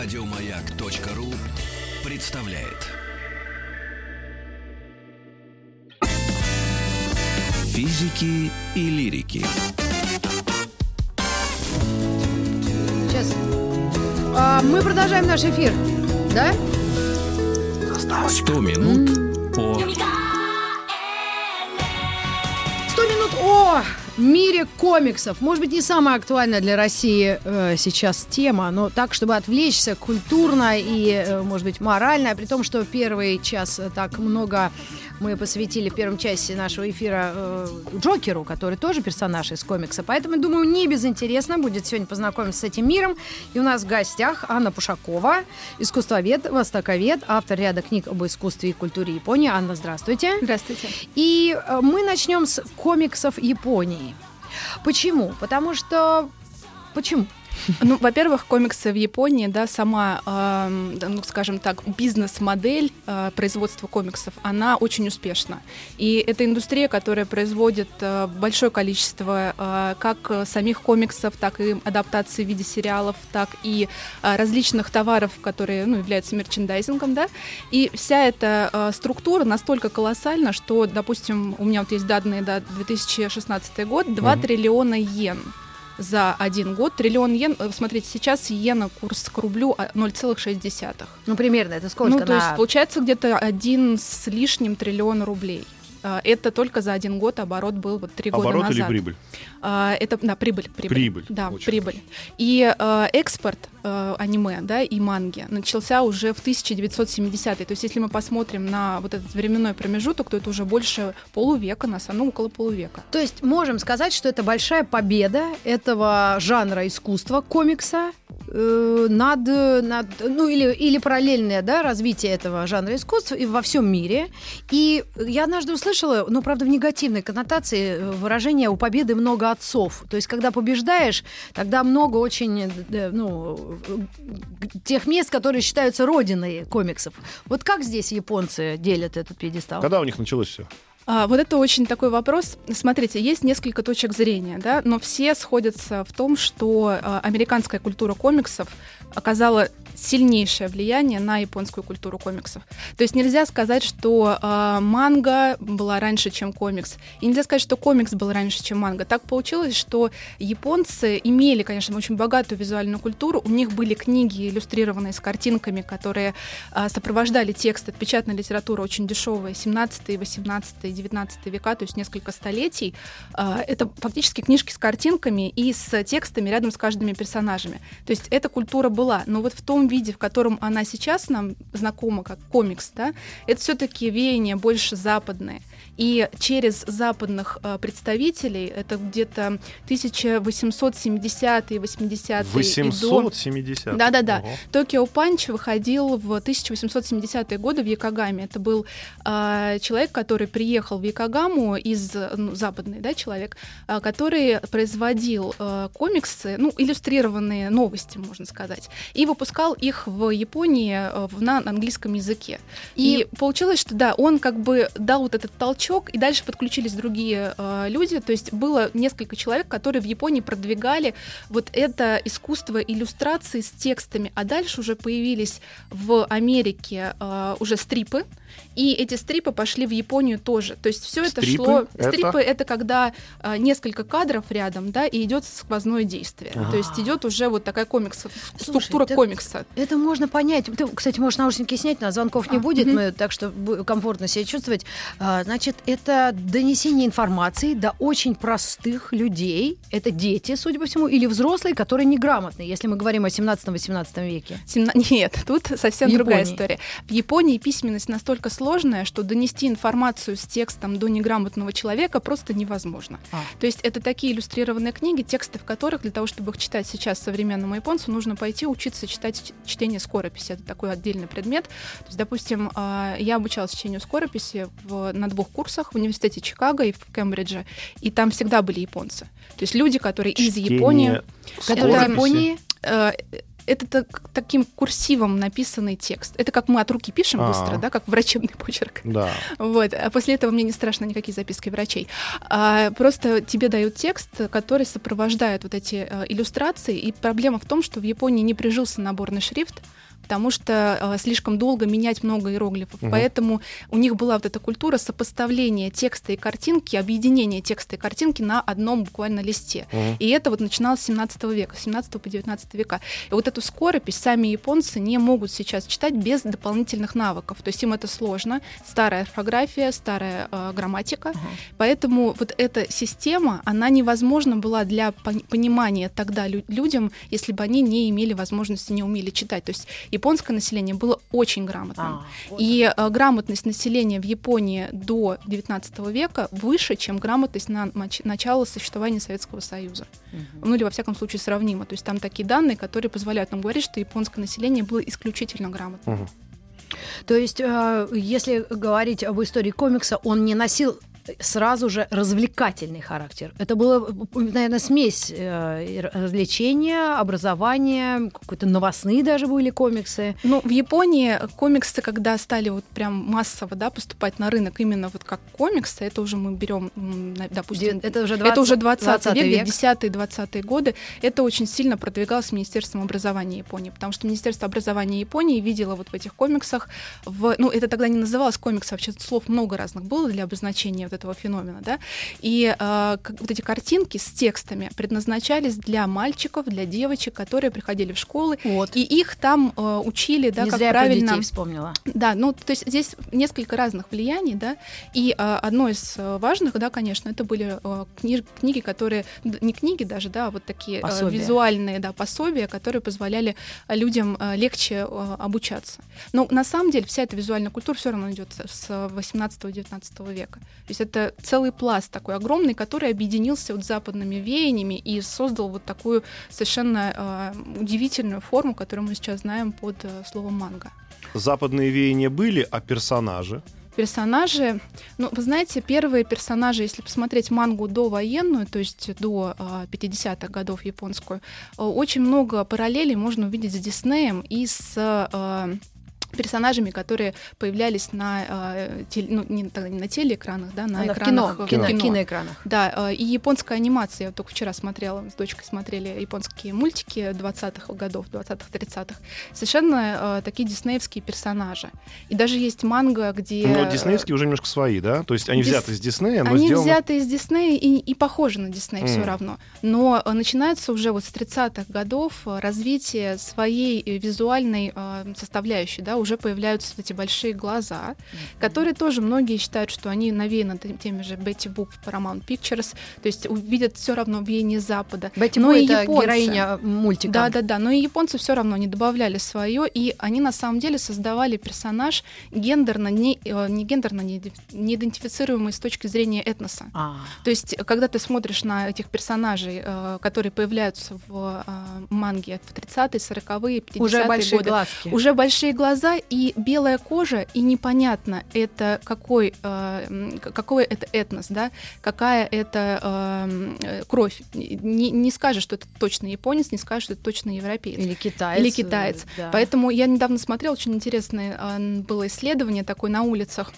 Радиомаяк.ру представляет. Физики и лирики. Сейчас. А, мы продолжаем наш эфир. Да? 100 минут по 100 мире комиксов. Может быть, не самая актуальная для России э, сейчас тема, но так, чтобы отвлечься культурно и, э, может быть, морально, при том, что первый час э, так много мы посвятили в первом части нашего эфира э, Джокеру, который тоже персонаж из комикса. Поэтому, думаю, не безинтересно будет сегодня познакомиться с этим миром. И у нас в гостях Анна Пушакова, искусствовед, востоковед, автор ряда книг об искусстве и культуре Японии. Анна, здравствуйте. Здравствуйте. И э, мы начнем с комиксов Японии. Почему? Потому что... Почему? Ну, во-первых, комиксы в Японии, да, сама, э, ну, скажем так, бизнес-модель э, производства комиксов, она очень успешна. И это индустрия, которая производит э, большое количество э, как самих комиксов, так и адаптаций в виде сериалов, так и э, различных товаров, которые, ну, являются мерчендайзингом, да. И вся эта э, структура настолько колоссальна, что, допустим, у меня вот есть данные, да, 2016 год, 2 mm-hmm. триллиона йен за один год. Триллион йен, э, смотрите, сейчас иена курс к рублю 0,6. А, ну, примерно, это сколько? Ну, то есть получается где-то один с лишним триллион рублей. А, это только за один год оборот был вот три года назад. Оборот или прибыль? А, это, да, прибыль. Прибыль, прибыль да, прибыль. Хорошо. И э, экспорт э, аниме, да, и манги начался уже в 1970-е. То есть если мы посмотрим на вот этот временной промежуток, то это уже больше полувека, на самом ну, около полувека. То есть можем сказать, что это большая победа этого жанра искусства, комикса, э, над, над, ну или, или параллельное да, развитие этого жанра искусства и во всем мире. И я однажды услышала, ну, правда, в негативной коннотации э, выражение «у победы много отцов». То есть, когда побеждаешь, тогда много очень, э, ну, тех мест, которые считаются родиной комиксов. Вот как здесь японцы делят этот пьедестал? Когда у них началось все? А, вот это очень такой вопрос. Смотрите, есть несколько точек зрения, да, но все сходятся в том, что а, американская культура комиксов оказала сильнейшее влияние на японскую культуру комиксов. То есть нельзя сказать, что э, манга была раньше, чем комикс, и нельзя сказать, что комикс был раньше, чем манга. Так получилось, что японцы имели, конечно, очень богатую визуальную культуру, у них были книги, иллюстрированные с картинками, которые э, сопровождали текст, это печатная литература очень дешевая, 17, 18, 19 века, то есть несколько столетий. Э, это фактически книжки с картинками и с текстами рядом с каждыми персонажами. То есть эта культура была, но вот в том виде, в котором она сейчас нам знакома как комикс, да, это все-таки веяние больше западное. И через западных э, представителей, это где-то 1870-е, 80-е. 870 Да-да-да. Токио Панч выходил в 1870-е годы в Якогаме. Это был э, человек, который приехал в Якогаму из ну, западный, да, человек, э, который производил э, комиксы, ну, иллюстрированные новости, можно сказать, и выпускал их в Японии э, на английском языке. И, и получилось, что да, он как бы дал вот этот толчок толчок, и дальше подключились другие э, люди. То есть было несколько человек, которые в Японии продвигали вот это искусство иллюстрации с текстами, а дальше уже появились в Америке э, уже стрипы, и эти стрипы пошли в Японию тоже. То есть все это шло. Это? Стрипы это когда э, несколько кадров рядом, да, и идет сквозное действие. А-а-а. То есть идет уже вот такая комикс, структура Слушай, комикса. Это можно понять. Ты, кстати, можешь наушники снять, на звонков не а, будет, угу. мы, так что комфортно себя чувствовать. А, значит, это донесение информации до очень простых людей. Это дети, судя по всему, или взрослые, которые неграмотные, если мы говорим о 17-18 веке. 17... Нет, тут совсем другая история. В Японии письменность настолько сложная, что донести информацию с текстом до неграмотного человека просто невозможно. А. То есть это такие иллюстрированные книги, тексты в которых для того, чтобы их читать сейчас современному японцу, нужно пойти учиться читать чтение скорописи. Это такой отдельный предмет. То есть, допустим, а, я обучалась чтению скорописи в, на двух курсах в университете Чикаго и в Кембридже, и там всегда были японцы. То есть люди, которые Чтение из Японии, которые в Японии э, это так, таким курсивом написанный текст. Это как мы от руки пишем А. быстро, да, как врачебный почерк. Да. Вот. А после этого мне не страшно никакие записки врачей. А, просто тебе дают текст, который сопровождает вот эти э, иллюстрации. И проблема в том, что в Японии не прижился наборный шрифт, потому что э, слишком долго менять много иероглифов. Мгм. Поэтому у них была вот эта культура сопоставления текста и картинки, объединения текста и картинки на одном буквально листе. Мгм. И это вот начиналось с 17 века, с 17 по 19 века. И вот эту скоропись сами японцы не могут сейчас читать без дополнительных навыков. То есть им это сложно. Старая орфография, старая э, грамматика. Поэтому вот эта система, она невозможна была для пон- понимания тогда лю- людям, если бы они не имели возможности, не умели читать. То есть японское население было очень грамотным. А, вот И э, грамотность населения в Японии до 19 века выше, чем грамотность на мач- начало существования Советского Союза. Ну или во всяком случае сравнимо. То есть там такие данные, которые позволяют нам говорить, что японское население было исключительно грамотным. Мгм. То есть, э, если говорить об истории комикса, он не носил сразу же развлекательный характер. Это было, наверное, смесь э, развлечения, образования, какой-то новостные даже были комиксы. Ну, в Японии комиксы, когда стали вот прям массово да, поступать на рынок именно вот как комиксы, это уже мы берем, допустим, Это уже 20, это уже 20 век, век. 10-20 годы. Это очень сильно продвигалось Министерством образования Японии, потому что Министерство образования Японии видело вот в этих комиксах, в, ну, это тогда не называлось комикс, вообще слов много разных было для обозначения вот этого феномена, да, и э, как- вот эти картинки с текстами предназначались для мальчиков, для девочек, которые приходили в школы, Вот. и их там э, учили, да, не как зря я про правильно... детей вспомнила. Да, ну то есть здесь несколько разных влияний, да, и а, одно из э, важных, да, конечно, это были э, кни- книги, которые не книги даже, да, а вот такие э, Пособия. визуальные, да, пособия, которые позволяли э, людям э, легче э, обучаться. Но на самом деле вся эта визуальная культура все равно идет с 18-19 века. То есть это целый пласт такой огромный, который объединился вот с западными веяниями и создал вот такую совершенно э, удивительную форму, которую мы сейчас знаем под э, словом манга. Западные веяния были, а персонажи? персонажи, ну, вы знаете, первые персонажи, если посмотреть мангу до военную, то есть до а, 50-х годов японскую, э, очень много параллелей можно увидеть с Диснеем и с а, персонажами, которые появлялись на, а, теле- ну, не, тогда не на телеэкранах, да, на Она в экранах кино, э, кино, кино. киноэкранах. Да, э, и японская анимация. Я только вчера смотрела, с дочкой смотрели японские мультики 20-х годов, 20-х, 30-х. Совершенно э, такие диснеевские персонажи. И даже есть манга, где... Но диснеевские уже немножко свои, да? То есть они Дис- взяты из Диснея, но Они сделаны... взяты из Диснея и, и похожи на Дисней все Мгм. равно. Но э, начинается уже вот с 30-х годов э, развитие своей э, визуальной э, составляющей, да, уже появляются вот эти большие глаза, которые тоже многие считают, что они навеяны теми же Бетти Буп Paramount Pictures, то есть увидят все равно веяние Запада. Бетти Но Бу и это японцы. героиня мультика. Да, да, да. Но и японцы все равно не добавляли свое, и они на самом деле создавали персонаж гендерно не, э, не гендерно не, не идентифицируемый с точки зрения этноса. А, То есть, когда ты смотришь на этих персонажей, э, которые появляются в э, манге в 30-е, 40-е, 50-е уже большие годы, глазки. уже большие глаза и белая кожа, и непонятно, это какой, э, какой это этнос, да, какая это э, э, кровь. Не, не скажешь, что это точно японец, не скажешь, что это точно европеец. Или китаец. Или китаец. да. Поэтому я недавно смотрела очень интересное а, было исследование такое на улицах.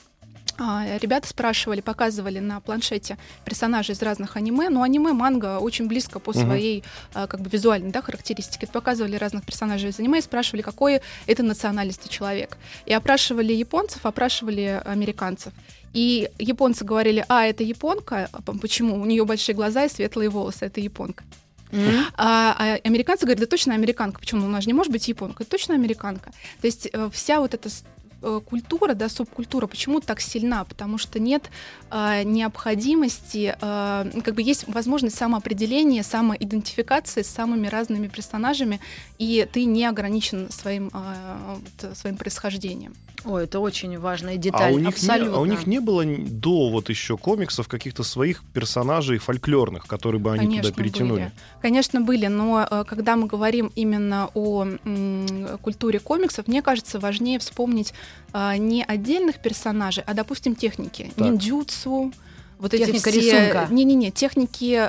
А, Ребята спрашивали, показывали на планшете персонажей из разных аниме, но аниме, манга очень близко по своей а, как бы визуальной да, характеристике. Показывали разных персонажей из аниме и спрашивали, какой это национальности человек. И опрашивали японцев, опрашивали американцев. И японцы говорили, а, это японка, А почему? У нее большие глаза и светлые волосы, это японка. М? А, а американцы говорят, да точно американка. Почему? Ну, она же не может быть японка. Это точно американка. То есть э, вся вот эта культура, да, субкультура, почему так сильна? Потому что нет а, необходимости, а, как бы есть возможность самоопределения, самоидентификации с самыми разными персонажами, и ты не ограничен своим, а, вот, своим происхождением. Ой, это очень важная А деталь. у, них не, Абсолютно. а у них не было до вот еще комиксов каких-то своих персонажей фольклорных, которые бы они Конечно, туда перетянули? Были. Конечно, были, но э, когда мы говорим именно о м, культуре комиксов, мне кажется, важнее вспомнить а, не отдельных персонажей, а, допустим, техники. Так. Ниндзюцу, вот Техника эти все... рисунка. Не-не-не, техники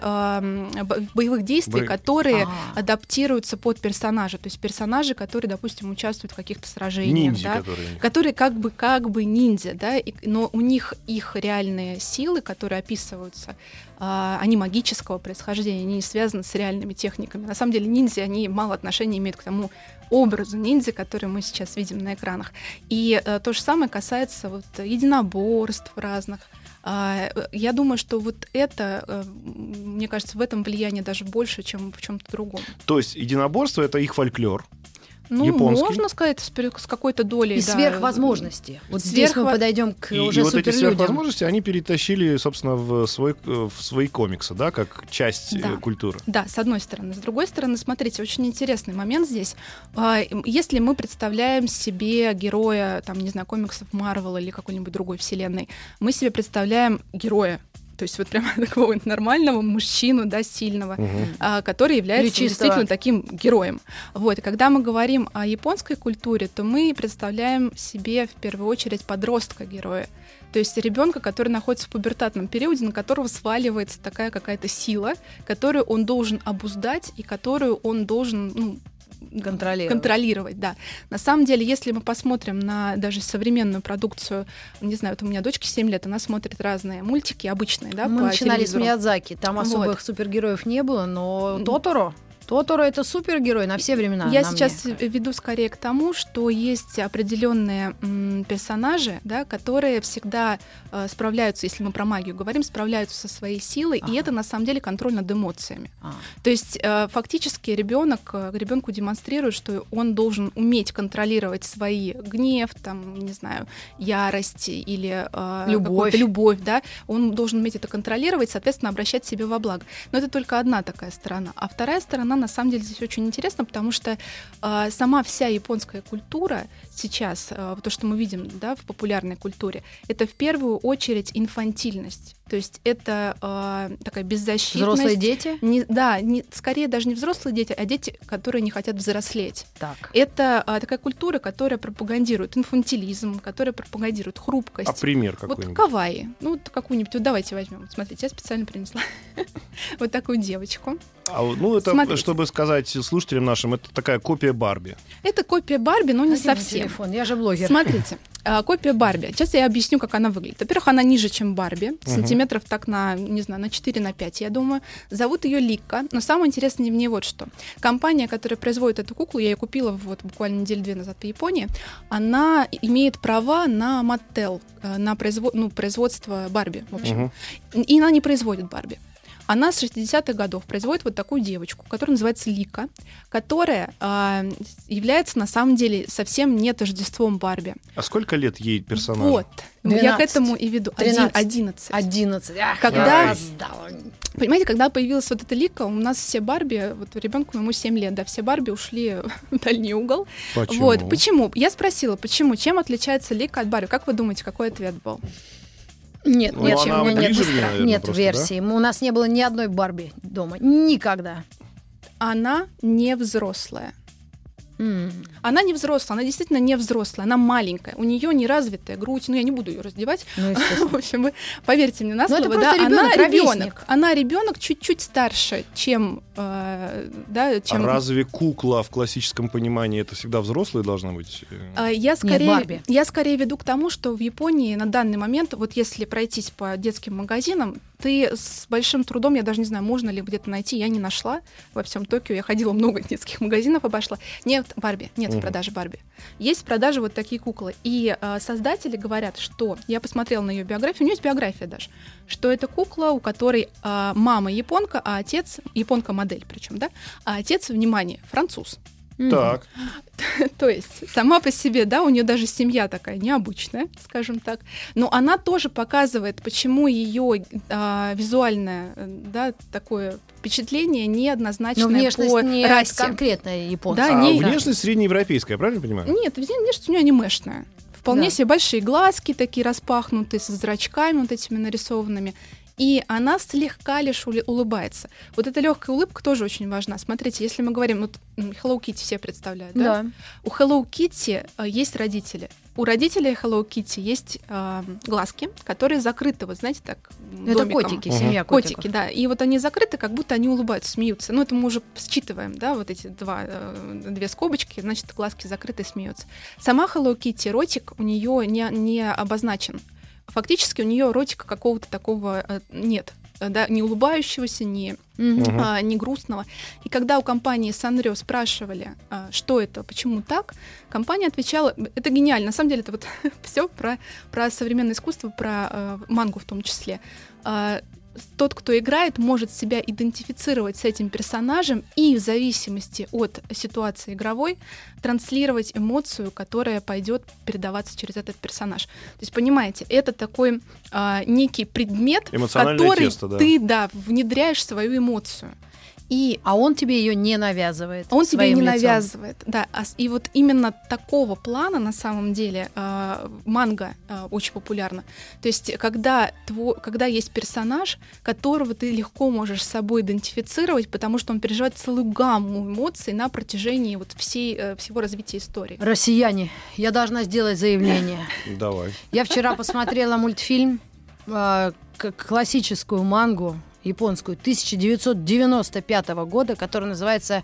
бо- боевых действий, Бо- которые А. адаптируются под персонажа. То есть персонажи, которые, допустим, участвуют в каких-то сражениях. Ниндзя, да, которые... которые как бы как бы ниндзя, да, и- но у них их реальные силы, которые описываются, а, они магического происхождения, они не связаны с реальными техниками. На самом деле ниндзя, они мало отношения имеют к тому образу ниндзя, который мы сейчас видим на экранах. И э, то же самое касается вот единоборств разных. А, э, Я думаю, что вот это, э, мне кажется, в этом влияние даже больше, чем в чем-то другом. То есть единоборство — это их фольклор. Ну, Японский? можно сказать, с, какой-то долей. И да, сверхвозможности. Вот здесь мы подойдем к И, и уже вот эти сверхвозможности, они перетащили, собственно, в, свой, в свои комиксы, да, как часть э, Да. культуры. Да, с одной стороны. С другой стороны, смотрите, очень интересный момент здесь. А, Если мы представляем себе героя, там, не знаю, комиксов Марвел или какой-нибудь другой вселенной, мы себе представляем героя, то есть вот прямо такого нормального мужчину, да, сильного, а, который является действительно таким героем. Вот. И когда мы говорим о японской культуре, то мы представляем себе в первую очередь подростка героя. То есть ребенка, который находится в пубертатном периоде, на которого сваливается такая какая-то сила, которую он должен обуздать и которую он должен ну, Контролировать. контролировать, да. На самом деле, если мы посмотрим на даже современную продукцию, не знаю, вот у меня дочке 7 лет, она смотрит разные мультики обычные, да, Мы по начинали с телевизору. Миядзаки. Там Вот. особых супергероев не было, но. Тоторо. Тоторо это супергерой на все времена. Я сейчас мне. веду скорее к тому, что есть определенные м, персонажи, да, которые всегда э, справляются, если мы про магию говорим, справляются со своей силой, Ага. и это на самом деле контроль над эмоциями. А. То есть э, фактически ребенок ребенку демонстрирует, что он должен уметь контролировать свои гнев, там, не знаю, ярость или э, Любовь. любовь, да, он должен уметь это контролировать, соответственно, обращать себе во благо. Но это только одна такая сторона. А вторая сторона, на самом деле, здесь очень интересна, потому что э, сама вся японская культура сейчас, э, то, что мы видим да, в популярной культуре, это в первую очередь инфантильность. То есть это э, такая беззащитность. Взрослые дети? Не, да, не, скорее даже не взрослые дети, а дети, которые не хотят взрослеть. Так. Это а, такая культура, которая пропагандирует инфантилизм, которая пропагандирует хрупкость. А пример Вот какой-нибудь? Кавайи. Ну, вот какую-нибудь. Вот давайте возьмем. Смотрите, я специально принесла вот такую девочку. А, ну, это, Смотрите. чтобы сказать слушателям нашим, это такая копия Барби. Это копия Барби, но не мне совсем. телефон, я же блогер. Смотрите, а, копия Барби. Сейчас я объясню, как она выглядит. Во-первых, она ниже, чем Барби, сантиметров так на, не знаю, на 4 на 5, я думаю. Зовут ее Лика. Но самое интересное мне вот что. Компания, которая производит эту куклу, я ее купила вот буквально неделю-две назад в Японии, она имеет права на Mattel, э, на произво- ну, производство Барби, в общем. Мгм. И она не производит Барби. Она с 60-х годов производит вот такую девочку, которая называется Лика, которая а, является на самом деле совсем не тождеством Барби. А сколько лет ей персонажу? Вот. Я к 12. этому и веду. Один- 13. 11. 11. Ах, Когда-. Понимаете, когда появилась вот эта Лика, у нас все Барби, вот ребенку моему 7 лет, да, все Барби ушли в дальний угол. Почему? Вот. Почему? Я спросила, почему? Чем отличается Лика от Барби? Как вы думаете, какой ответ был? Нет, Ну, нет, она меня нет, ближе, наверное, нет просто, версии. У нас не было ни одной Барби дома. Никогда. Она не взрослая. Она не взрослая, она действительно не взрослая, она маленькая, у нее не развитая грудь, ну я не буду ее раздевать. Ну. В общем, вы поверьте мне на Ну, это слово, да, она ребёнок, ровесник. ребенок, она ребенок чуть-чуть старше, чем, э, да, А чем. разве кукла в классическом понимании это всегда взрослые должна быть? Э, А, Я скорее, Барби. я скорее веду к тому, что в Японии на данный момент, вот если пройтись по детским магазинам, ты с большим трудом, я даже не знаю, можно ли где-то найти, я не нашла во всем Токио, я ходила много детских магазинов, обошла. Нет Барби, нет в Мгм. продаже Барби. Есть в продаже вот такие куклы. И э, создатели говорят, что, я посмотрела на ее биографию, у нее есть биография даже, что это кукла, у которой э, мама японка, а отец, японка-модель причем, да, а отец, внимание, француз. Так. То есть сама по себе, да, у нее даже семья такая необычная, скажем так, но она тоже показывает, почему ее визуальное, э, да, такое впечатление неоднозначное Но внешность по не расе. конкретная японская. Да, а не- внешность среднеевропейская, правильно понимаю? Нет, внешность у нее анимешная. Вполне Да. себе большие глазки такие распахнутые, со зрачками вот этими нарисованными. И она слегка лишь улыбается. Вот эта легкая улыбка тоже очень важна. Смотрите, если мы говорим, вот Hello Kitty все представляют, да? Да. У Hello Kitty э, есть родители. У родителей Hello Kitty есть э, глазки, которые закрыты, вот знаете, так Это домиком. котики, семья котиков. Котики, да. И вот они закрыты, как будто они улыбаются, смеются. Ну, это мы уже считываем, да, вот эти два, э, две скобочки, значит, глазки закрыты, смеются. Сама Hello Kitty, ротик у нее не, не обозначен. Фактически у нее ротика какого-то такого э, нет. Э, Да, не улыбающегося, не. Мгм. а, не грустного. И когда у компании Санрио спрашивали, а, что это, почему так, компания отвечала, это гениально, на самом деле это вот все про, про современное искусство, про э, мангу в том числе. А, тот, кто играет, может себя идентифицировать с этим персонажем и в зависимости от ситуации игровой транслировать эмоцию, которая пойдет передаваться через этот персонаж. То есть, понимаете, это такой а, некий предмет, в который тесто, да. ты да, внедряешь свою эмоцию. И А он тебе ее не навязывает. он тебе не лицом. навязывает. Да, а и вот именно такого плана на самом деле э, манга э, очень популярна. То есть, когда, тво, когда есть персонаж, которого ты легко можешь с собой идентифицировать, потому что он переживает целую гамму эмоций на протяжении вот всей, э, всего развития истории. Россияне, я должна сделать заявление. Давай. Я вчера посмотрела мультфильм, классическую мангу японскую 1995 года, который называется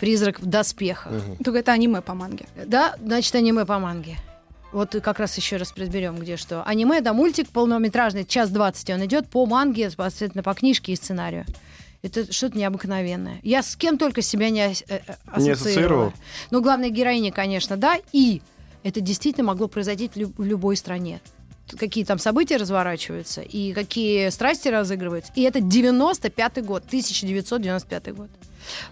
«Призрак в доспехах». Мгм. Только это аниме по манге. Да, значит, аниме по манге. Вот как раз еще раз разберем, где что. Аниме это мультик полнометражный, час двадцать он идет по манге, соответственно, по книжке и сценарию. Это что-то необыкновенное. Я с кем только себя не, ос- э, э, Не ассоциировала. ассоциировал? Ну, главной героине, конечно, да. И это действительно могло произойти в, лю- в любой стране. Какие там события разворачиваются, и какие страсти разыгрываются. И это 95-й год, 1995 год.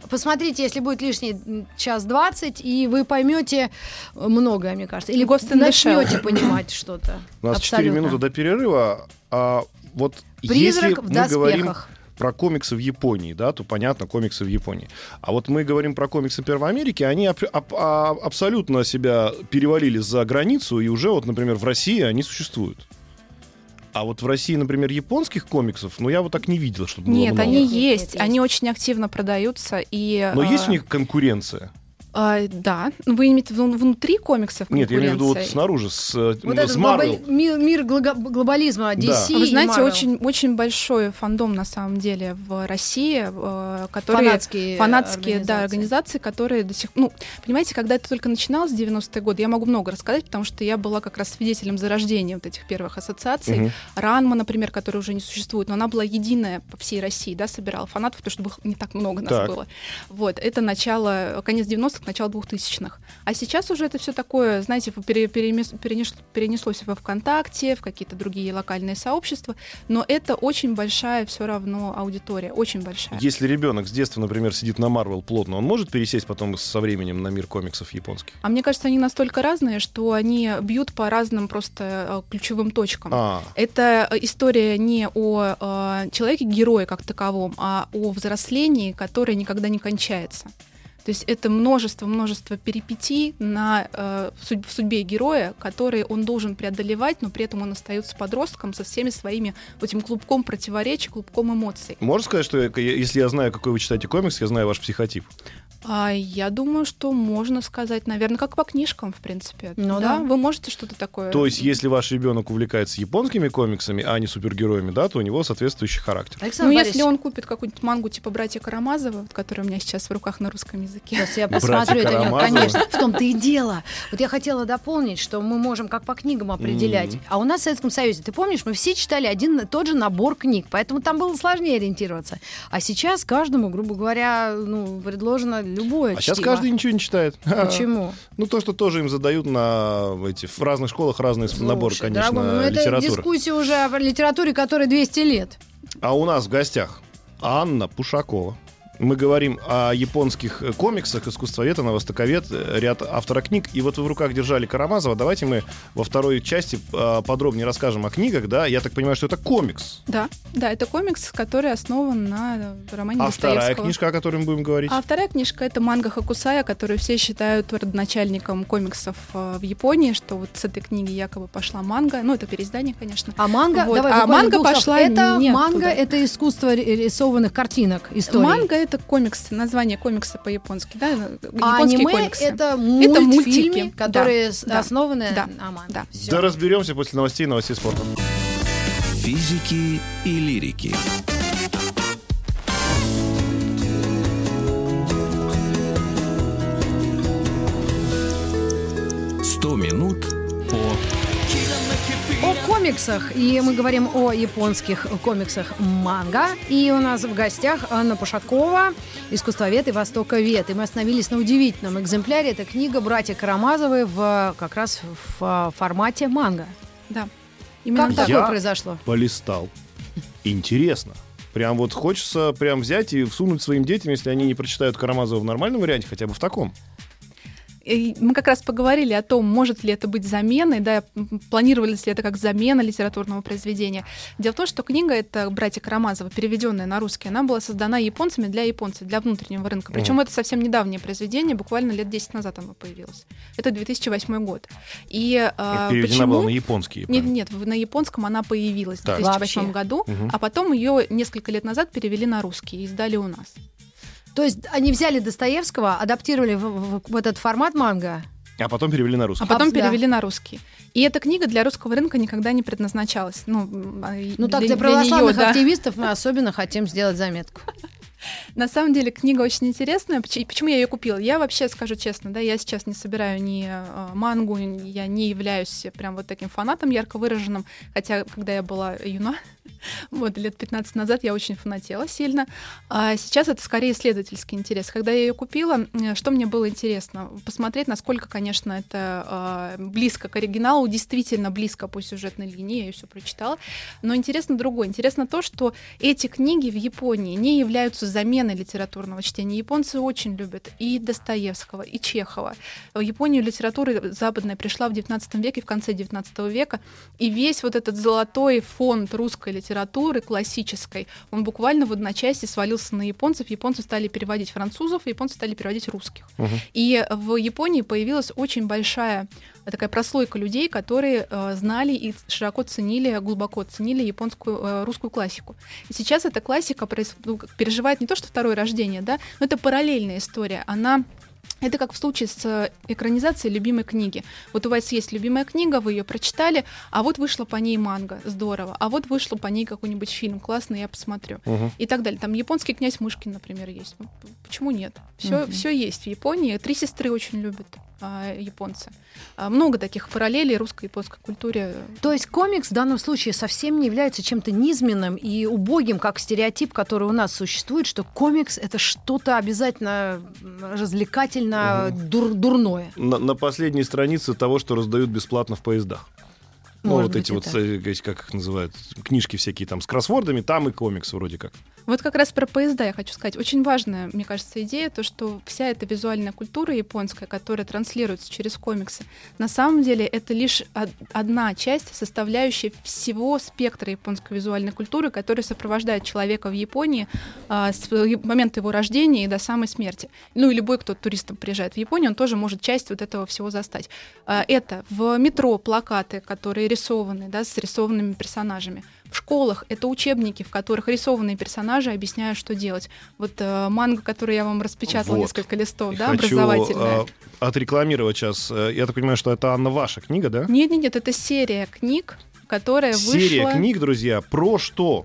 Посмотрите, если будет лишний час двадцать, и вы поймете многое, мне кажется. Или Shell. начнете понимать что-то. У нас 4 Абсолютно. минуты до перерыва. А вот Призрак если в мы говорим доспехах. Про комиксы в Японии, да, то понятно, комиксы в Японии. А вот мы говорим про комиксы Первой Америки, они ап- ап- а- абсолютно себя перевалили за границу, и уже вот, например, в России они существуют. А вот в России, например, японских комиксов, ну я вот так не видел, чтобы было Нет, много. они Нет, нет, есть, есть. они очень активно продаются. И, Но есть а, у них конкуренция? А, да, вы имеете в виду внутри комиксов Нет, я имею в виду вот снаружи, с, э, Вот с Marvel. глобали- мир, мир глобализма DC Вы и знаете, Marvel. очень, очень большой фандом на самом деле в России, э, которые фанатские, фанатские да, организации. организации, которые до сих ну, понимаете, когда это только начиналось в 90-е годы, я могу много рассказать, потому что я была как раз свидетелем зарождения вот этих первых ассоциаций. Мгм. Ранма, например, которая уже не существует, но она была единая по всей России, да, собирала фанатов, потому что их не так много нас Так. было. Вот, это начало, конец 90-х, начало 2000-х. А сейчас уже это все такое, знаете, пере- перенеслось во ВКонтакте, в какие-то другие локальные сообщества, но это очень большая все равно аудитория, очень большая. Если ребенок с детства, например, сидит на Марвел плотно, он может пересесть потом со временем на мир комиксов японских? А мне кажется, они настолько разные, что они бьют по разным просто э, ключевым точкам. А, Это э, история не о э, человеке-герое как таковом, а о взрослении, которое никогда не кончается. То есть это множество-множество перипетий на, э, в, судь- в судьбе героя, которые он должен преодолевать, но при этом он остается подростком со всеми своими вот этим клубком противоречий, клубком эмоций. можно сказать, что я- если я знаю, какой вы читаете комикс, я знаю ваш психотип? А я думаю, что можно сказать, наверное, как по книжкам, в принципе. Ну да. Вы можете что-то такое. То есть, если ваш ребенок увлекается японскими комиксами, а не супергероями, да, то у него соответствующий характер. Александр Ну, Борисович, если он купит какую-нибудь мангу типа «Братья Карамазовы», вот, которая у меня сейчас в руках на русском языке. Сейчас я посмотрю это, конечно. В том-то и дело. Вот я хотела дополнить, что мы можем как по книгам определять. А у нас в Советском Союзе, ты помнишь, мы все читали один и тот же набор книг, поэтому там было сложнее ориентироваться. А сейчас каждому, грубо говоря, ну, предложено любое А сейчас каждый ничего не читает. Почему? Ну, то, что тоже им задают на эти, в разных школах разные наборы, Слушай, конечно, дорогой ну это литературы. дискуссия уже о литературе, которой 200 лет. А у нас в гостях Анна Пушакова. Мы говорим о японских э, комиксах, искусствовед, востоковед, э, ряд автора книг. И вот вы в руках держали Карамазова. Давайте мы во второй части э, подробнее расскажем о книгах, да? Я так понимаю, что это комикс. Да, да, это комикс, который основан на романе А вторая книжка, о которой мы будем говорить? А вторая книжка это манга Хакусая, которую все считают родоначальником комиксов э, в Японии, что вот с этой книги якобы пошла манга. Ну, это переиздание, конечно. А манга, Вот. давай, А манга пошла. Это не манга, это искусство ри- рисованных картинок, истории. Манга это комикс, название комикса по-японски, да? а японские аниме комиксы. это мультики, мультфильмы, да, которые с- да, основаны да, на манге. да. Всё. Да разберемся после новостей и новостей спорта. Физики и лирики. Сто минут по О комиксах, и мы говорим о японских комиксах манга. И у нас в гостях Анна Пушакова, искусствовед и востоковед. И мы остановились на удивительном экземпляре. Это книга «Братья Карамазовы» в, как раз в а, формате манга. Да. Именно Как так. такое произошло? Полистал. Интересно. Прям вот хочется прям взять и всунуть своим детям, если они не прочитают Карамазова в нормальном варианте, хотя бы в таком. Мы как раз поговорили о том, может ли это быть заменой, да, планировалось ли это как замена литературного произведения. Дело в том, что книга это «Братья Карамазовы», переведенная на русский, она была создана японцами для японцев, для внутреннего рынка. Причем Мгм. это совсем недавнее произведение, буквально лет 10 назад оно появилось. Это 2008 год. И а, Переведена почему... была на японский. Нет, нет, на японском она появилась Так. в 2008 Вообще. году, Мгм. а потом ее несколько лет назад перевели на русский и издали у нас. То есть они взяли Достоевского, адаптировали в, в- в этот формат манга. А потом перевели на А русский. потом да. перевели на русский. И эта книга для русского рынка никогда не предназначалась. Ну, а Ну так, для православных да. активистов мы особенно хотим сделать заметку. На самом деле книга очень интересная. Поч- Почему я ее купила? Я вообще скажу честно, да, я сейчас не собираю ни э, мангу, я не являюсь прям вот таким фанатом ярко выраженным, хотя когда я была юна, вот лет 15 назад я очень фанатела сильно. А сейчас это скорее исследовательский интерес. Когда я ее купила, э, что мне было интересно? Посмотреть, насколько, конечно, это э, близко к оригиналу, действительно близко по сюжетной линии, я ее все прочитала. Но интересно другое. Интересно то, что эти книги в Японии не являются заменой литературного чтения. Японцы очень любят и Достоевского, и Чехова. В Японию литература западная пришла в XIX веке, в конце XIX века, и весь вот этот золотой фонд русской литературы, классической, он буквально в одночасье свалился на японцев. Японцы стали переводить французов, японцы стали переводить русских. Мгм. И в Японии появилась очень большая такая прослойка людей, которые э, знали и широко ценили, глубоко ценили японскую, э, русскую классику. И сейчас эта классика проис- ну, переживает не то, что второе рождение, да, но это параллельная история. Она это как в случае с э, экранизацией любимой книги. Вот у вас есть любимая книга, вы ее прочитали, а вот вышла по ней манга, здорово, а вот вышел по ней какой-нибудь фильм, классный, я посмотрю. Мгм. И так далее. Там японский князь Мышкин, например, есть. Ну, Почему нет? Все, Мгм. все есть в Японии. Три сестры очень любят японцы. А, много таких параллелей русско-японской культуре. То есть комикс в данном случае совсем не является чем-то низменным и убогим, как стереотип, который у нас существует, что комикс это что-то обязательно развлекательно дур- дурное. На, на последней странице того, что раздают бесплатно в поездах. Ну, Может вот быть, эти вот, это. э, как их называют, книжки всякие там с кроссвордами, там и комикс вроде как. Вот как раз про поезда я хочу сказать. Очень важная, мне кажется, идея, то, что вся эта визуальная культура японская, которая транслируется через комиксы, на самом деле это лишь од- одна часть, составляющая всего спектра японской визуальной культуры, которая сопровождает человека в Японии а, с момента его рождения и до самой смерти. Ну и любой, кто туристом приезжает в Японию, он тоже может часть вот этого всего застать. А, Это в метро плакаты, которые рисованы, да, с рисованными персонажами. В школах это учебники, в которых рисованные персонажи объясняют, что делать. Вот э, манга, которую я вам распечатала, Вот. несколько листов, И да, Хочу образовательная. э, отрекламировать сейчас. э, Я так понимаю, что это Анна ваша книга, да? Нет, нет, нет, это серия книг, которая Серия вышла. книг, друзья, про что?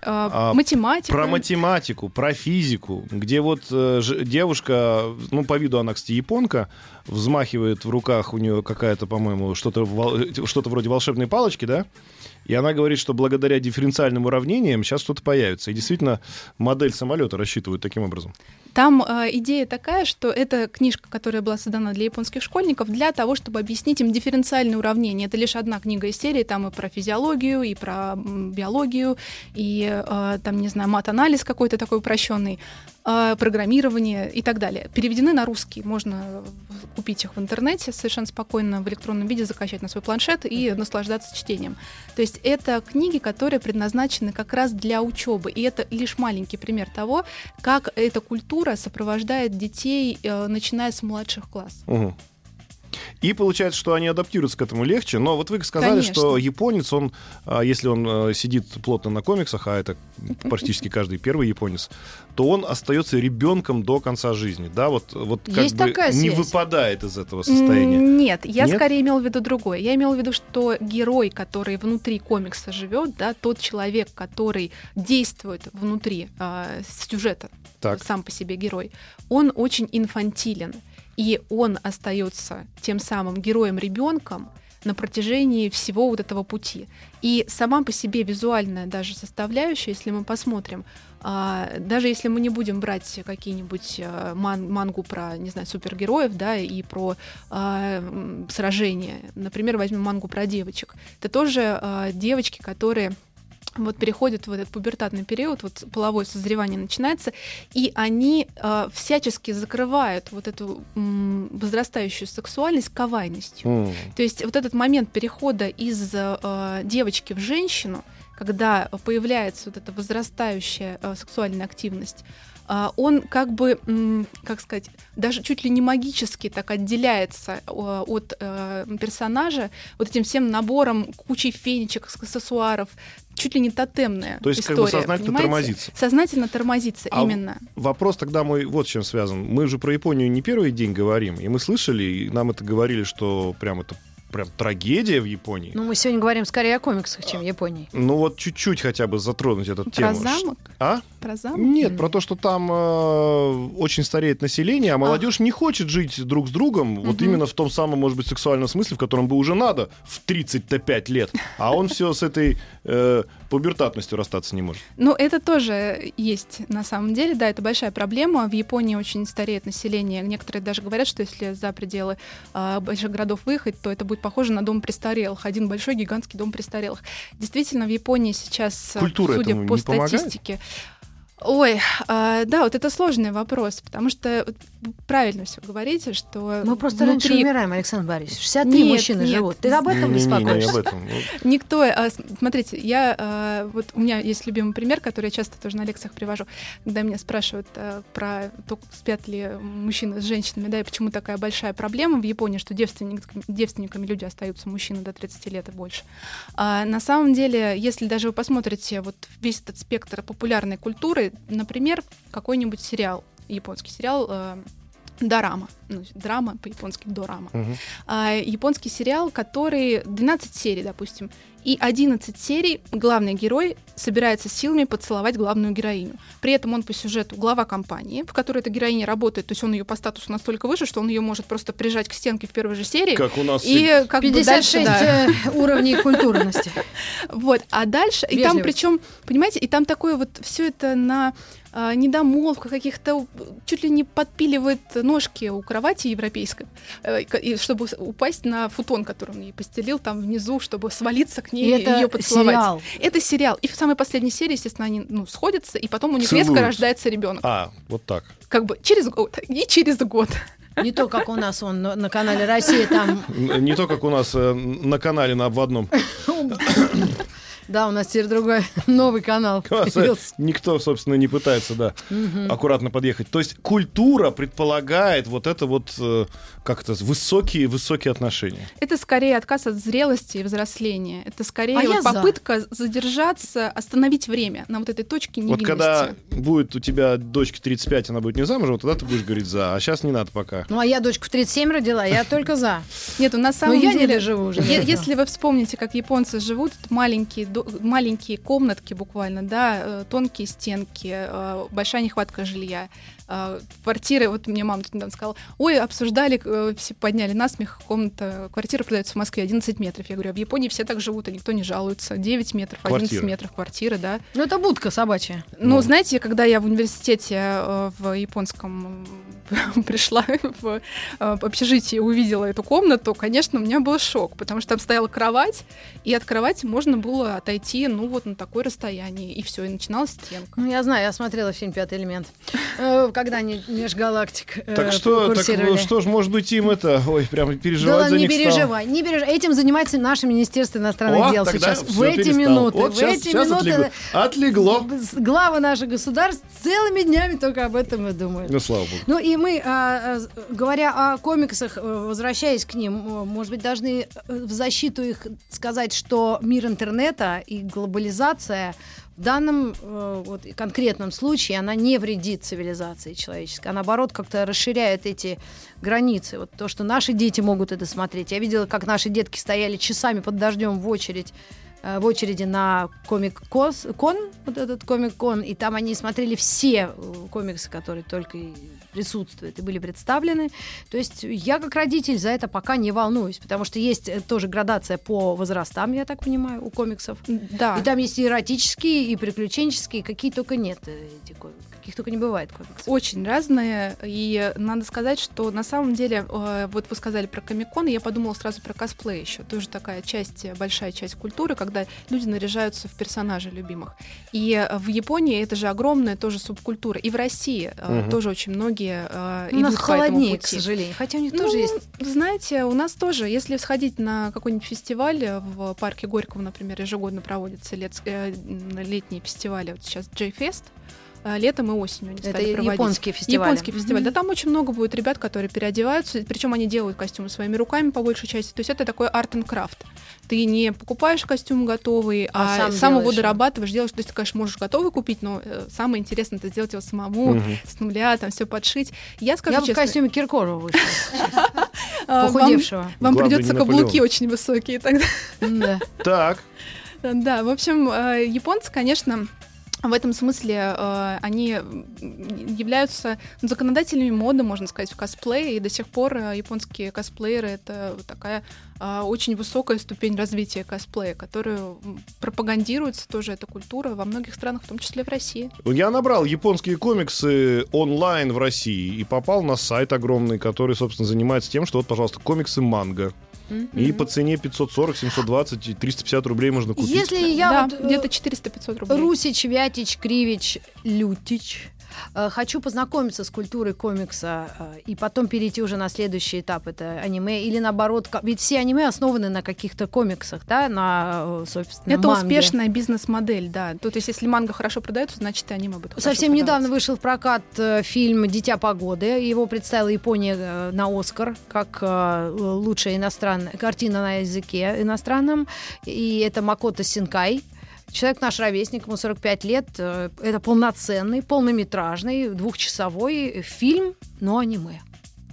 э, а, математика. Про математику, про физику, где вот э, ж- девушка, ну, по виду она, кстати, японка, взмахивает в руках у нее какая-то, по-моему, что-то вол- что-то вроде волшебной палочки, да? И она говорит, что благодаря дифференциальным уравнениям сейчас что-то появится. И действительно, модель самолета рассчитывают таким образом. Там э, идея такая, что это книжка, которая была создана для японских школьников, для того, чтобы объяснить им дифференциальные уравнения. Это лишь одна книга из серии, там и про физиологию, и про биологию, и э, там, не знаю, мат-анализ какой-то такой упрощенный. Э, программирование и так далее. Переведены на русский. Можно купить их в интернете совершенно спокойно в электронном виде, закачать на свой планшет и наслаждаться чтением. То есть это книги, которые предназначены как раз для учебы. И это лишь маленький пример того, как эта культура сопровождает детей, э, начиная с младших классов. Угу. И получается, что они адаптируются к этому легче. Но вот вы сказали, Конечно. что японец, он, а, если он а, сидит плотно на комиксах, а это практически каждый первый японец, то он остается ребенком до конца жизни. Да, вот, вот как Есть бы такая не связь? выпадает из этого состояния. Нет, я Нет? скорее имела в виду другое. Я имела в виду, что герой, который внутри комикса живет, да, тот человек, который действует внутри а, сюжета, Так. сам по себе герой, он очень инфантилен. И он остается тем самым героем-ребенком на протяжении всего вот этого пути. И сама по себе визуальная даже составляющая, если мы посмотрим, а, даже если мы не будем брать какие-нибудь а, ман- мангу про, не знаю, супергероев, да, и про м, сражения, например, возьмем мангу про девочек, это тоже а, девочки, которые вот переходят в этот пубертатный период, вот половое созревание начинается, и они э, всячески закрывают вот эту м, возрастающую сексуальность кавайностью. М. То есть вот этот момент перехода из э, девочки в женщину, когда появляется вот эта возрастающая э, сексуальная активность, он как бы, как сказать, даже чуть ли не магически так отделяется от э, персонажа вот этим всем набором кучей фенечек, аксессуаров, чуть ли не тотемная То есть как история, бы сознательно понимаете? тормозится. Сознательно тормозится, А именно. Вопрос тогда мой вот с чем связан. Мы же про Японию не первый день говорим, и мы слышали, и нам это говорили, что прям это прям трагедия в Японии. Ну, мы сегодня говорим скорее о комиксах, чем Японии. Ну вот чуть-чуть хотя бы затронуть эту Про тему. замок? А? Про замок? Нет, про то, что там э, очень стареет население, а молодежь не хочет жить друг с другом, вот Мгм. именно в том самом, может быть, сексуальном смысле, в котором бы уже надо в 35 лет, а он все с этой э, пубертатностью расстаться не может. Ну, это тоже есть на самом деле, да, это большая проблема. В Японии очень стареет население. Некоторые даже говорят, что если за пределы а, больших городов выехать, то это будет похоже на дом престарелых. Один большой гигантский дом престарелых. Действительно, в Японии сейчас, а, Культура судя по не помогает? Ой, а, да, вот это сложный вопрос, потому что правильно все говорите, что Мы просто раньше внутри умираем, Александр Борисович. 63 Нет, мужчины нет. живут. Ты об этом не беспокоишься? об этом. Никто, а, смотрите, я а, вот у меня есть любимый пример, который я часто тоже на лекциях привожу, когда меня спрашивают про то, спят ли мужчины с женщинами, да, и почему такая большая проблема в Японии, что девственник- девственниками люди остаются мужчины до 30 лет и больше. На самом деле, если даже вы посмотрите вот весь этот спектр популярной культуры, например, какой-нибудь сериал, японский сериал э, Дорама, ну, драма по-японски дорама. Мгм. А, японский сериал, который 12 серий, допустим, и 11 серий главный герой собирается силами поцеловать главную героиню. При этом он по сюжету глава компании, в которой эта героиня работает, то есть он ее по статусу настолько выше, что он ее может просто прижать к стенке в первой же серии. Как у нас И как бы 56 дальше, да. э, уровней культурности. Вот, а дальше, и там причем, понимаете, и там такое вот все это на недомолвках каких-то, чуть ли не подпиливает ножки у кровати европейской, э, и чтобы упасть на футон, который он ей постелил там внизу, чтобы свалиться к И ней и это ее поцеловать. сериал. Это сериал. И в самой последней серии, естественно, они ну, сходятся, и потом у них Целуются. резко рождается ребенок. А, вот так. Как бы через год. И через год. Не то, как у нас он на на канале Россия, там... Не то, как у нас э, на канале на обводном. Да, у нас теперь другой новый канал. Никто, собственно, не пытается, да, аккуратно подъехать. То есть культура предполагает вот это вот, э, как это, высокие-высокие отношения. Это скорее отказ от зрелости и взросления. Это скорее А вот за. попытка задержаться, остановить время на вот этой точке Вот невинности. когда будет у тебя дочке 35, она будет не замужем, вот тогда ты будешь говорить за, а сейчас не надо пока. Ну, а я дочку в 37 родила, я только за. Нет, у нас Но самом я не деле... доживу уже. Если вы вспомните, как японцы живут, маленькие, маленькие комнатки буквально, да, э, тонкие стенки, э, большая нехватка жилья, э, квартиры, вот мне мама тут недавно сказала, ой, обсуждали, э, все подняли насмех, комната, квартира продается в Москве 11 метров. Я говорю, а в Японии все так живут, и никто не жалуется. 9 метров, 11 Квартира. метров квартира, да. Ну, это будка собачья. Ну, Ну. знаете, когда я в университете э, в японском пришла в общежитие и увидела эту комнату, конечно, у меня был шок, потому что там стояла кровать, и от кровати можно было отойти, ну, вот на такое расстояние, и все, и начиналась стенка. Ну, я знаю, я смотрела фильм «Пятый элемент», когда они межгалактик Так что, так, что ж, может быть, им это, ой, прям переживать да, за не них переживай, не переживай. Этим занимается наше Министерство иностранных О, дел сейчас. В эти перестал. минуты. Вот в сейчас- эти сейчас минуты отлегло. Отлегло. главы наших государств целыми днями только об этом и думают. Ну, слава богу. Ну и мы, а, а, говоря о комиксах, э, возвращаясь к ним, э, может быть, должны э, в защиту их сказать, что мир интернета и глобализация в данном э, вот, конкретном случае она не вредит цивилизации человеческой, а наоборот как-то расширяет эти границы. Вот то, что наши дети могут это смотреть. Я видела, как наши детки стояли часами под дождем в очередь в очереди на комик кон вот этот комик кон и там они смотрели все э, комиксы которые только присутствуют и были представлены. То есть я как родитель за это пока не волнуюсь потому что есть э, тоже градация по возрастам я так понимаю у комиксов. Да. и там есть и эротические и приключенческие какие только нет э, эти комиксы каких только не бывает комиксов Очень разные, и надо сказать, что на самом деле, э, вот вы сказали про комикон, и я подумала сразу про косплей еще, тоже такая часть, э, большая часть культуры, когда люди наряжаются в персонажей любимых. И э, в Японии это же огромная тоже субкультура, и в России Мгм. тоже очень многие э, у нас идут по этому холоднее к пути. сожалению хотя у них Ну, тоже есть Знаете, у нас тоже, если сходить на какой-нибудь фестиваль в парке Горького, например, ежегодно проводятся лет, летние фестивали, вот сейчас J-Fest, летом и осенью они это стали проводить. японские фестивали Японский фестиваль. Мгм. Да там очень много будет ребят, которые переодеваются, причем они делают костюмы своими руками по большей части. То есть это такой арт and крафт. Ты не покупаешь костюм готовый, А а, сам сам, его дорабатываешь, делаешь. То есть ты, конечно, можешь готовый купить, но э, самое интересное это сделать его самому, Мгм. с нуля, там все подшить. Я скажу я бы в честно, костюме Киркорова вышла а, вам- похудевшего Вам придется каблуки очень высокие тогда. Да. Так, Да, в общем, э, японцы, конечно, в этом смысле э, они являются ну, законодателями моды, можно сказать, в косплее, и до сих пор э, японские косплееры — это такая э, очень высокая ступень развития косплея, которую пропагандируется тоже эта культура во многих странах, в том числе в России. я набрал японские комиксы онлайн в России и попал на сайт огромный, который, собственно, занимается тем, что вот, пожалуйста, комиксы манго. И по цене 540, 720 и 350 рублей можно купить. Если я да, вот, э, где-то 400-500 рублей. Русич, Вятич, Кривич, Лютич. Э, Хочу познакомиться с культурой комикса э, и потом перейти уже на следующий этап, это аниме, или наоборот, ведь все аниме основаны на каких-то комиксах, да, на, э, собственно, Это манге. успешная бизнес-модель, да. То есть, если манга хорошо продается, значит, и аниме будет Совсем недавно вышел в прокат фильм «Дитя погоды». Его представила Япония на «Оскар» как лучшая иностранная картина на языке иностранном. И это Макото Синкай. Человек наш ровесник, ему 45 лет. Э, Это полноценный, полнометражный, двухчасовой фильм, но аниме.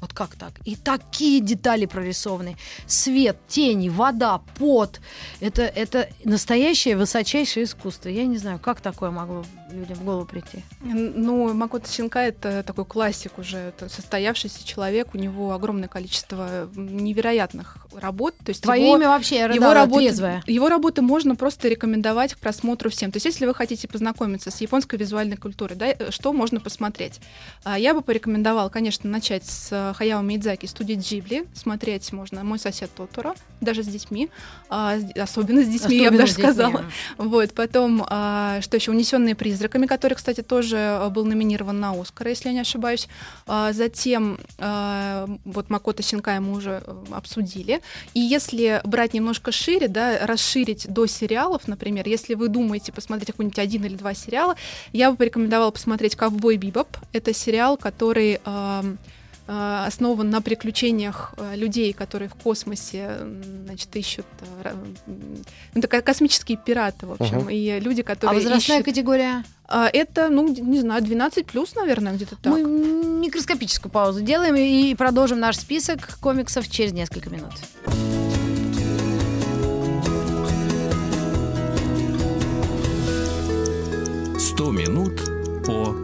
Вот как так? И такие детали прорисованы. Свет, тени, вода, пот. Это, это настоящее высочайшее искусство. Я не знаю, как такое могло людям в голову прийти. Ну, Макото Синка это такой классик уже, это состоявшийся человек, у него огромное количество невероятных работ. То есть Твое его, имя вообще, я его работы, трезвая. его работы можно просто рекомендовать к просмотру всем. То есть, если вы хотите познакомиться с японской визуальной культурой, да, э, что можно посмотреть? А, Я бы порекомендовала, конечно, начать с Хаяо Мидзаки, студии Джибли. Смотреть можно «Мой сосед Тоторо», даже с детьми, а, особенно с детьми, я бы Особенно даже детьми. сказала. Вот, потом, а, что еще, «Унесенные призраками», который, кстати, тоже а, был номинирован на Оскар, если я не ошибаюсь. А, Затем, а, вот Макото Синкай мы уже э, обсудили. И если брать немножко шире, да, расширить до сериалов, например, если вы думаете посмотреть какой-нибудь один или два сериала, я бы порекомендовала посмотреть «Ковбой Бибоп». Это сериал, который... а, основан на приключениях а, людей, которые в космосе значит, ищут... а, м, Ну, такая космические пираты, в общем, Ага. и люди, А которые возрастная ищут... категория? А, Это, ну, не знаю, 12 плюс, наверное, где-то так. Мы микроскопическую паузу делаем и продолжим наш список комиксов через несколько минут. «100 минут по...»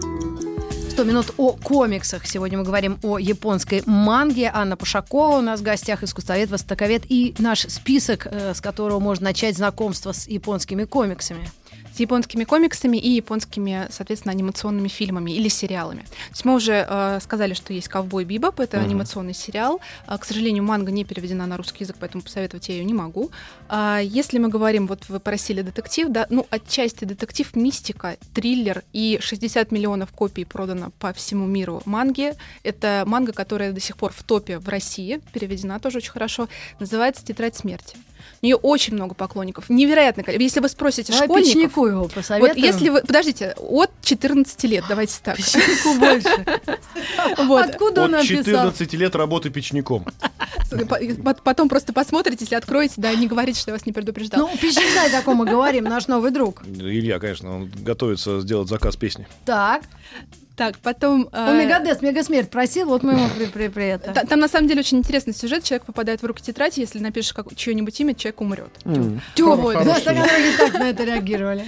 100 минут о комиксах. Сегодня мы говорим о японской манге. Анна Пушакова у нас в гостях, искусствовед, востоковед. И наш список, э, с которого можно начать знакомство с японскими комиксами. Японскими комиксами и японскими, соответственно, анимационными фильмами или сериалами. То есть мы уже э, сказали, что есть «Ковбой Бибоп», это Мгм. анимационный сериал. А, к сожалению, манга не переведена на русский язык, поэтому посоветовать я ее не могу. А, если мы говорим, вот вы просили детектив, да, ну, отчасти детектив, мистика, триллер и 60 миллионов копий продано по всему миру манги. Это манга, которая до сих пор в топе в России, переведена тоже очень хорошо, называется «Тетрадь смерти». У нее очень много поклонников, невероятно. Если вы спросите Давай школьников, печнику его вот посоветуем. если вы, подождите, от 14 лет, давайте так. Печнику больше. Вот. Откуда он От написал? 14 лет работы печником. По- Потом просто посмотрите, если откроете, да, не говорите, что я вас не предупреждал. Ну, печник, о ком мы говорим, наш новый друг. Илья, конечно, он готовится сделать заказ песни. Так, Так, потом... он э, Мегадес, Мегасмерть просил, вот мы ему при, при, при это. та- Там на самом деле очень интересный сюжет. Человек попадает в руки тетради, если напишешь как, чье-нибудь имя, человек умрет. Тёмы, да, Хороший. так они так на это реагировали.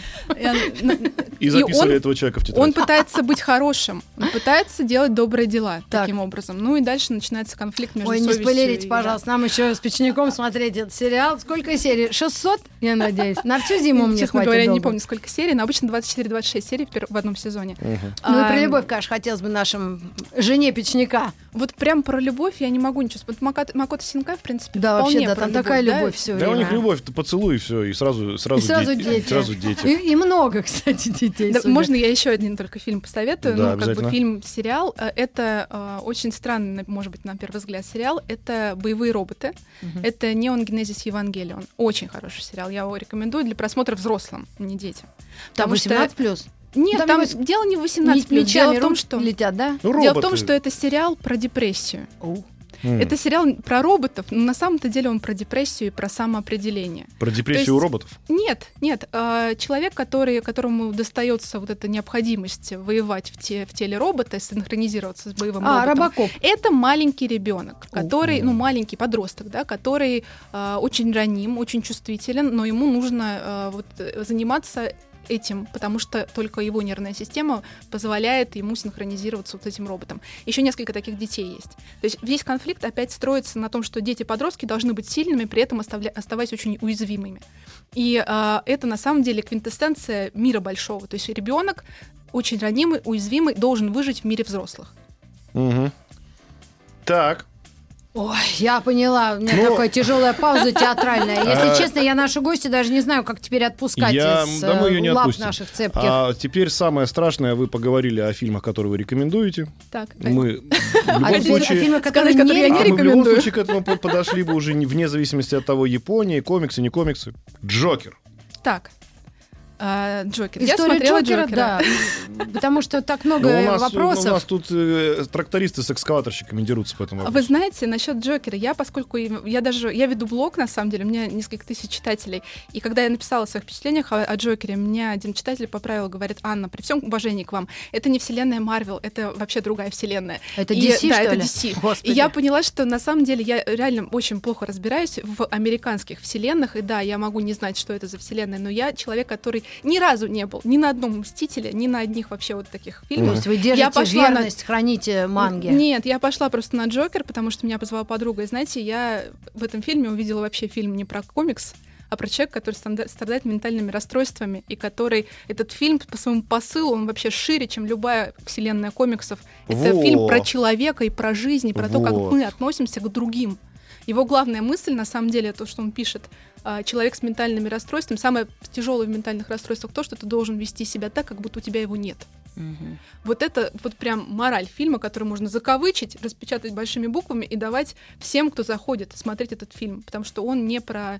И записывали этого человека в тетрадь. Он пытается быть хорошим, он пытается делать добрые дела Так. таким образом. Ну и дальше начинается конфликт между Ой, не спойлерите, пожалуйста, нам еще с печником смотреть этот сериал. Сколько серий? 600, я надеюсь? На всю зиму мне Честно хватит говоря, не помню, сколько серий, но обычно 24-26 серий в, одном сезоне. Ну и про любовь, конечно, хотелось бы нашим жене печника. Вот прям про любовь я не могу ничего сказать. Макото Синкай, в принципе, Да, вообще, да, про там такая да. любовь все Да, у время. них любовь, поцелуй, и все, и сразу, сразу, И сразу дети. дети. Сразу дети. И, и много, кстати, детей. Да, судя. можно я еще один только фильм посоветую? Да, ну, как бы обязательно. фильм-сериал. Э, Это э, очень странный, может быть, на первый взгляд сериал. Это «Боевые роботы». Мгм. Это «Неон Генезис Евангелион». Очень хороший сериал. Я его рекомендую для просмотра взрослым, не детям. Там потому что- 18 плюс. Нет, Там там, его дело не в 18 плюс. Дело в том, что... летят, да? Ну, Дело в том, что это сериал про депрессию. М. Это сериал про роботов, но на самом-то деле он про депрессию и про самоопределение. Про депрессию то у есть- роботов. Нет, нет. э, Человек, который, которому достается вот эта необходимость воевать в, те, в теле робота, синхронизироваться с боевым А, роботом. Робокоп. Это маленький ребенок, который, ну, маленький подросток, да, который э, очень раним, очень чувствителен, но ему нужно э, вот, э, заниматься этим, потому что только его нервная система позволяет ему синхронизироваться вот с этим роботом. Еще несколько таких детей есть. То есть весь конфликт опять строится на том, что дети-подростки должны быть сильными, при этом оставля- оставаясь очень уязвимыми. И э, это на самом деле квинтэссенция мира большого. То есть ребенок очень ранимый, уязвимый, должен выжить в мире взрослых. Мгм. Так. Ой, я поняла. У меня Ну, такая тяжелая пауза театральная. а- Если честно, я нашу гостью даже не знаю, как теперь отпускать Я- из да мы э, её не лап отпустим. наших цепких. А теперь самое страшное, вы поговорили о фильмах, которые вы рекомендуете. Так, Мы в А любом теперь случае... фильмы, которые которые я не не а мы в любом рекомендую. случае к этому по- подошли бы уже не- вне зависимости от того, Япония, комиксы, не комиксы. Джокер. Так. А, Джокер. Я История смотрела Джокера, Джокера. да. Потому что так Ну, много у, нас, вопросов. у нас тут э, трактористы с экскаваторщиками дерутся по этому А вопросу. Вы знаете, насчет Джокера, я, поскольку и- я даже, я веду блог, на самом деле, у меня несколько тысяч читателей, и когда я написала о своих впечатлениях о, о Джокере, меня один читатель поправил, говорит, Анна, при всем уважении к вам, это не вселенная Марвел, это вообще другая вселенная. Это И- DC, да, что это ли? DC. Господи. И я поняла, что на самом деле я реально очень плохо разбираюсь в американских вселенных. И да, я могу не знать, что это за вселенная, но я человек, который ни разу не был ни на одном Мстителе, ни на одних вообще вот таких То фильмах. есть вы держите Я пошла на- верность, храните манги. Нет, я пошла просто на Джокер, потому что меня позвала подруга. И знаете, я в этом фильме увидела вообще фильм не про комикс, а про человека, который страдает ментальными расстройствами, и который этот фильм по своему посылу, он вообще шире, чем любая вселенная комиксов. Это Во. фильм про человека и про жизнь, и про то, как Вот. мы относимся к другим. Его главная мысль, на самом деле, то, что он пишет, а, человек с ментальными расстройствами, самое тяжелое в ментальных расстройствах то, что ты должен вести себя так, как будто у тебя его нет. Мгм. Вот это вот прям мораль фильма, который можно закавычить, распечатать большими буквами и давать всем, кто заходит, смотреть этот фильм, потому что он не про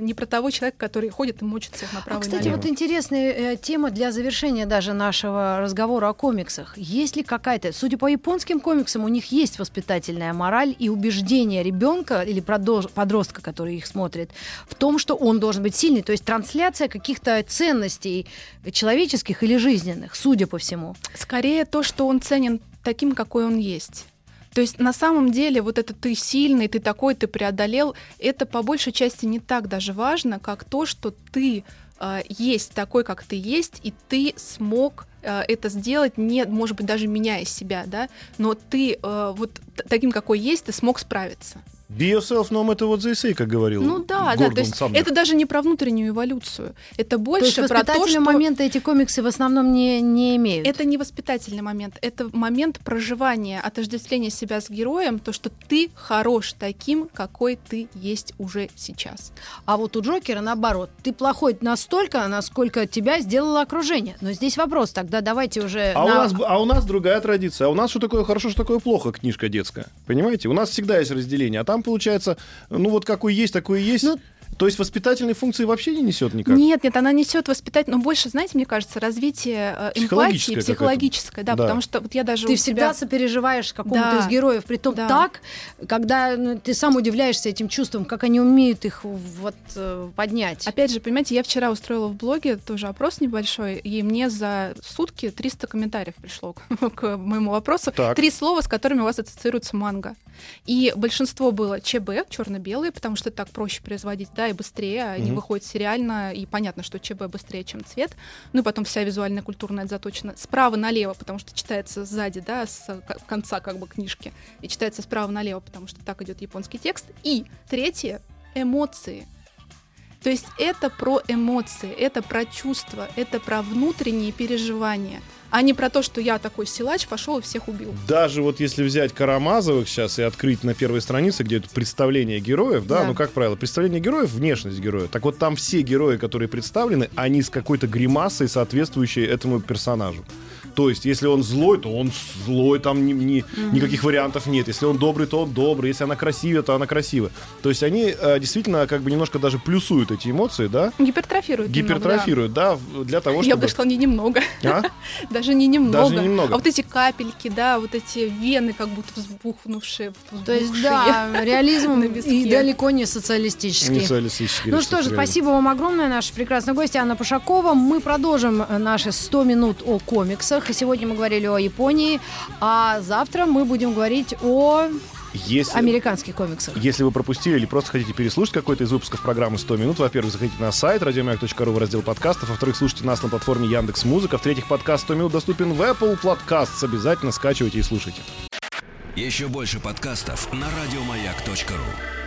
не про того человека, который ходит и мочит всех направо А, и кстати, налево. вот интересная э, тема для завершения даже нашего разговора о комиксах. Есть ли какая-то, судя по японским комиксам, у них есть воспитательная мораль и убеждение ребенка или подростка, который их смотрит, в том, что он должен быть сильный. То есть трансляция каких-то ценностей человеческих или жизненных, судя по всему. Скорее то, что он ценен таким, какой он есть. То есть на самом деле вот это ты сильный, ты такой, ты преодолел, это по большей части не так даже важно, как то, что ты э, есть такой, как ты есть, и ты смог э, это сделать, не, может быть, даже меняя себя, да, но ты э, вот таким, какой есть, ты смог справиться. Be yourself, no matter what they say, как говорил Ну да, да, Гордон то есть Самнер. это даже не про внутреннюю эволюцию, это То есть больше про то, воспитательные что моменты эти комиксы в основном не, не имеют. это не воспитательный момент, это момент проживания, отождествления себя с героем, то, что ты хорош таким, какой ты есть уже сейчас. А вот у Джокера наоборот. Ты плохой настолько, насколько тебя сделало окружение. Но здесь вопрос, тогда давайте уже... А, у на- нас, а у нас другая традиция. А у нас что такое хорошо, что такое плохо, книжка детская. Понимаете? У нас всегда есть разделение. А там, получается, ну вот какой есть, такой и есть. Ну, То есть воспитательной функции вообще не несет никак? Нет, нет, она несет воспитать, но больше, знаете, мне кажется, развитие э, эмпатии, Психологическое да, Да. потому что вот я даже Ты всегда себя... сопереживаешь какому-то Да. из героев, притом Да. так, когда ну, ты сам удивляешься этим чувством, как они умеют их вот э, поднять. Опять же, понимаете, я вчера устроила в блоге тоже опрос небольшой, и мне за сутки 300 комментариев пришло к, к моему вопросу. Так. Три слова, с которыми у вас ассоциируется манга. И большинство было ЧБ, черно-белые, потому что так проще производить, да, и быстрее, они Мгм. выходят сериально, и понятно, что ЧБ быстрее, чем цвет. Ну и потом вся визуальная культура на это заточена. Справа налево, потому что читается сзади, да, с ко- конца как бы книжки, и читается справа налево, потому что так идет японский текст. И третье — эмоции. То есть это про эмоции, это про чувства, это про внутренние переживания, а не про то, что я такой силач, пошел и всех убил. Даже вот если взять Карамазовых сейчас и открыть на первой странице, где это представление героев, да, Да. ну как правило, представление героев, внешность героя. Так вот там все герои, которые представлены, они с какой-то гримасой, соответствующей этому персонажу. То есть, если он злой, то он злой, там ни- ни- никаких вариантов нет. Если он добрый, то он добрый. Если она красивая, то она красивая. То есть они э, действительно как бы немножко даже плюсуют эти эмоции, да? Гипертрофирует. немного, Гипертрофируют, да, в- для того, да. Я чтобы... бы сказала, не немного. А? Даже не немного. Даже не немного. А вот эти капельки, да, вот эти вены, как будто взбухнувшие. То есть, да, реализм и далеко не социалистический. Не социалистический, Ну что же, спасибо вам огромное, наша прекрасная гостья Анна Пушакова. Мы продолжим наши 100 минут о комиксах. И сегодня мы говорили о Японии, а завтра мы будем говорить о Если... американских комиксах. Если вы пропустили или просто хотите переслушать какой-то из выпусков программы 100 минут, во-первых, заходите на сайт радиомаяк.ру в раздел подкастов, во-вторых, слушайте нас на платформе Яндекс Музыка, в-третьих, подкаст 100 минут доступен в Apple Podcasts. Обязательно скачивайте и слушайте. Еще больше подкастов на радиомаяк.ру.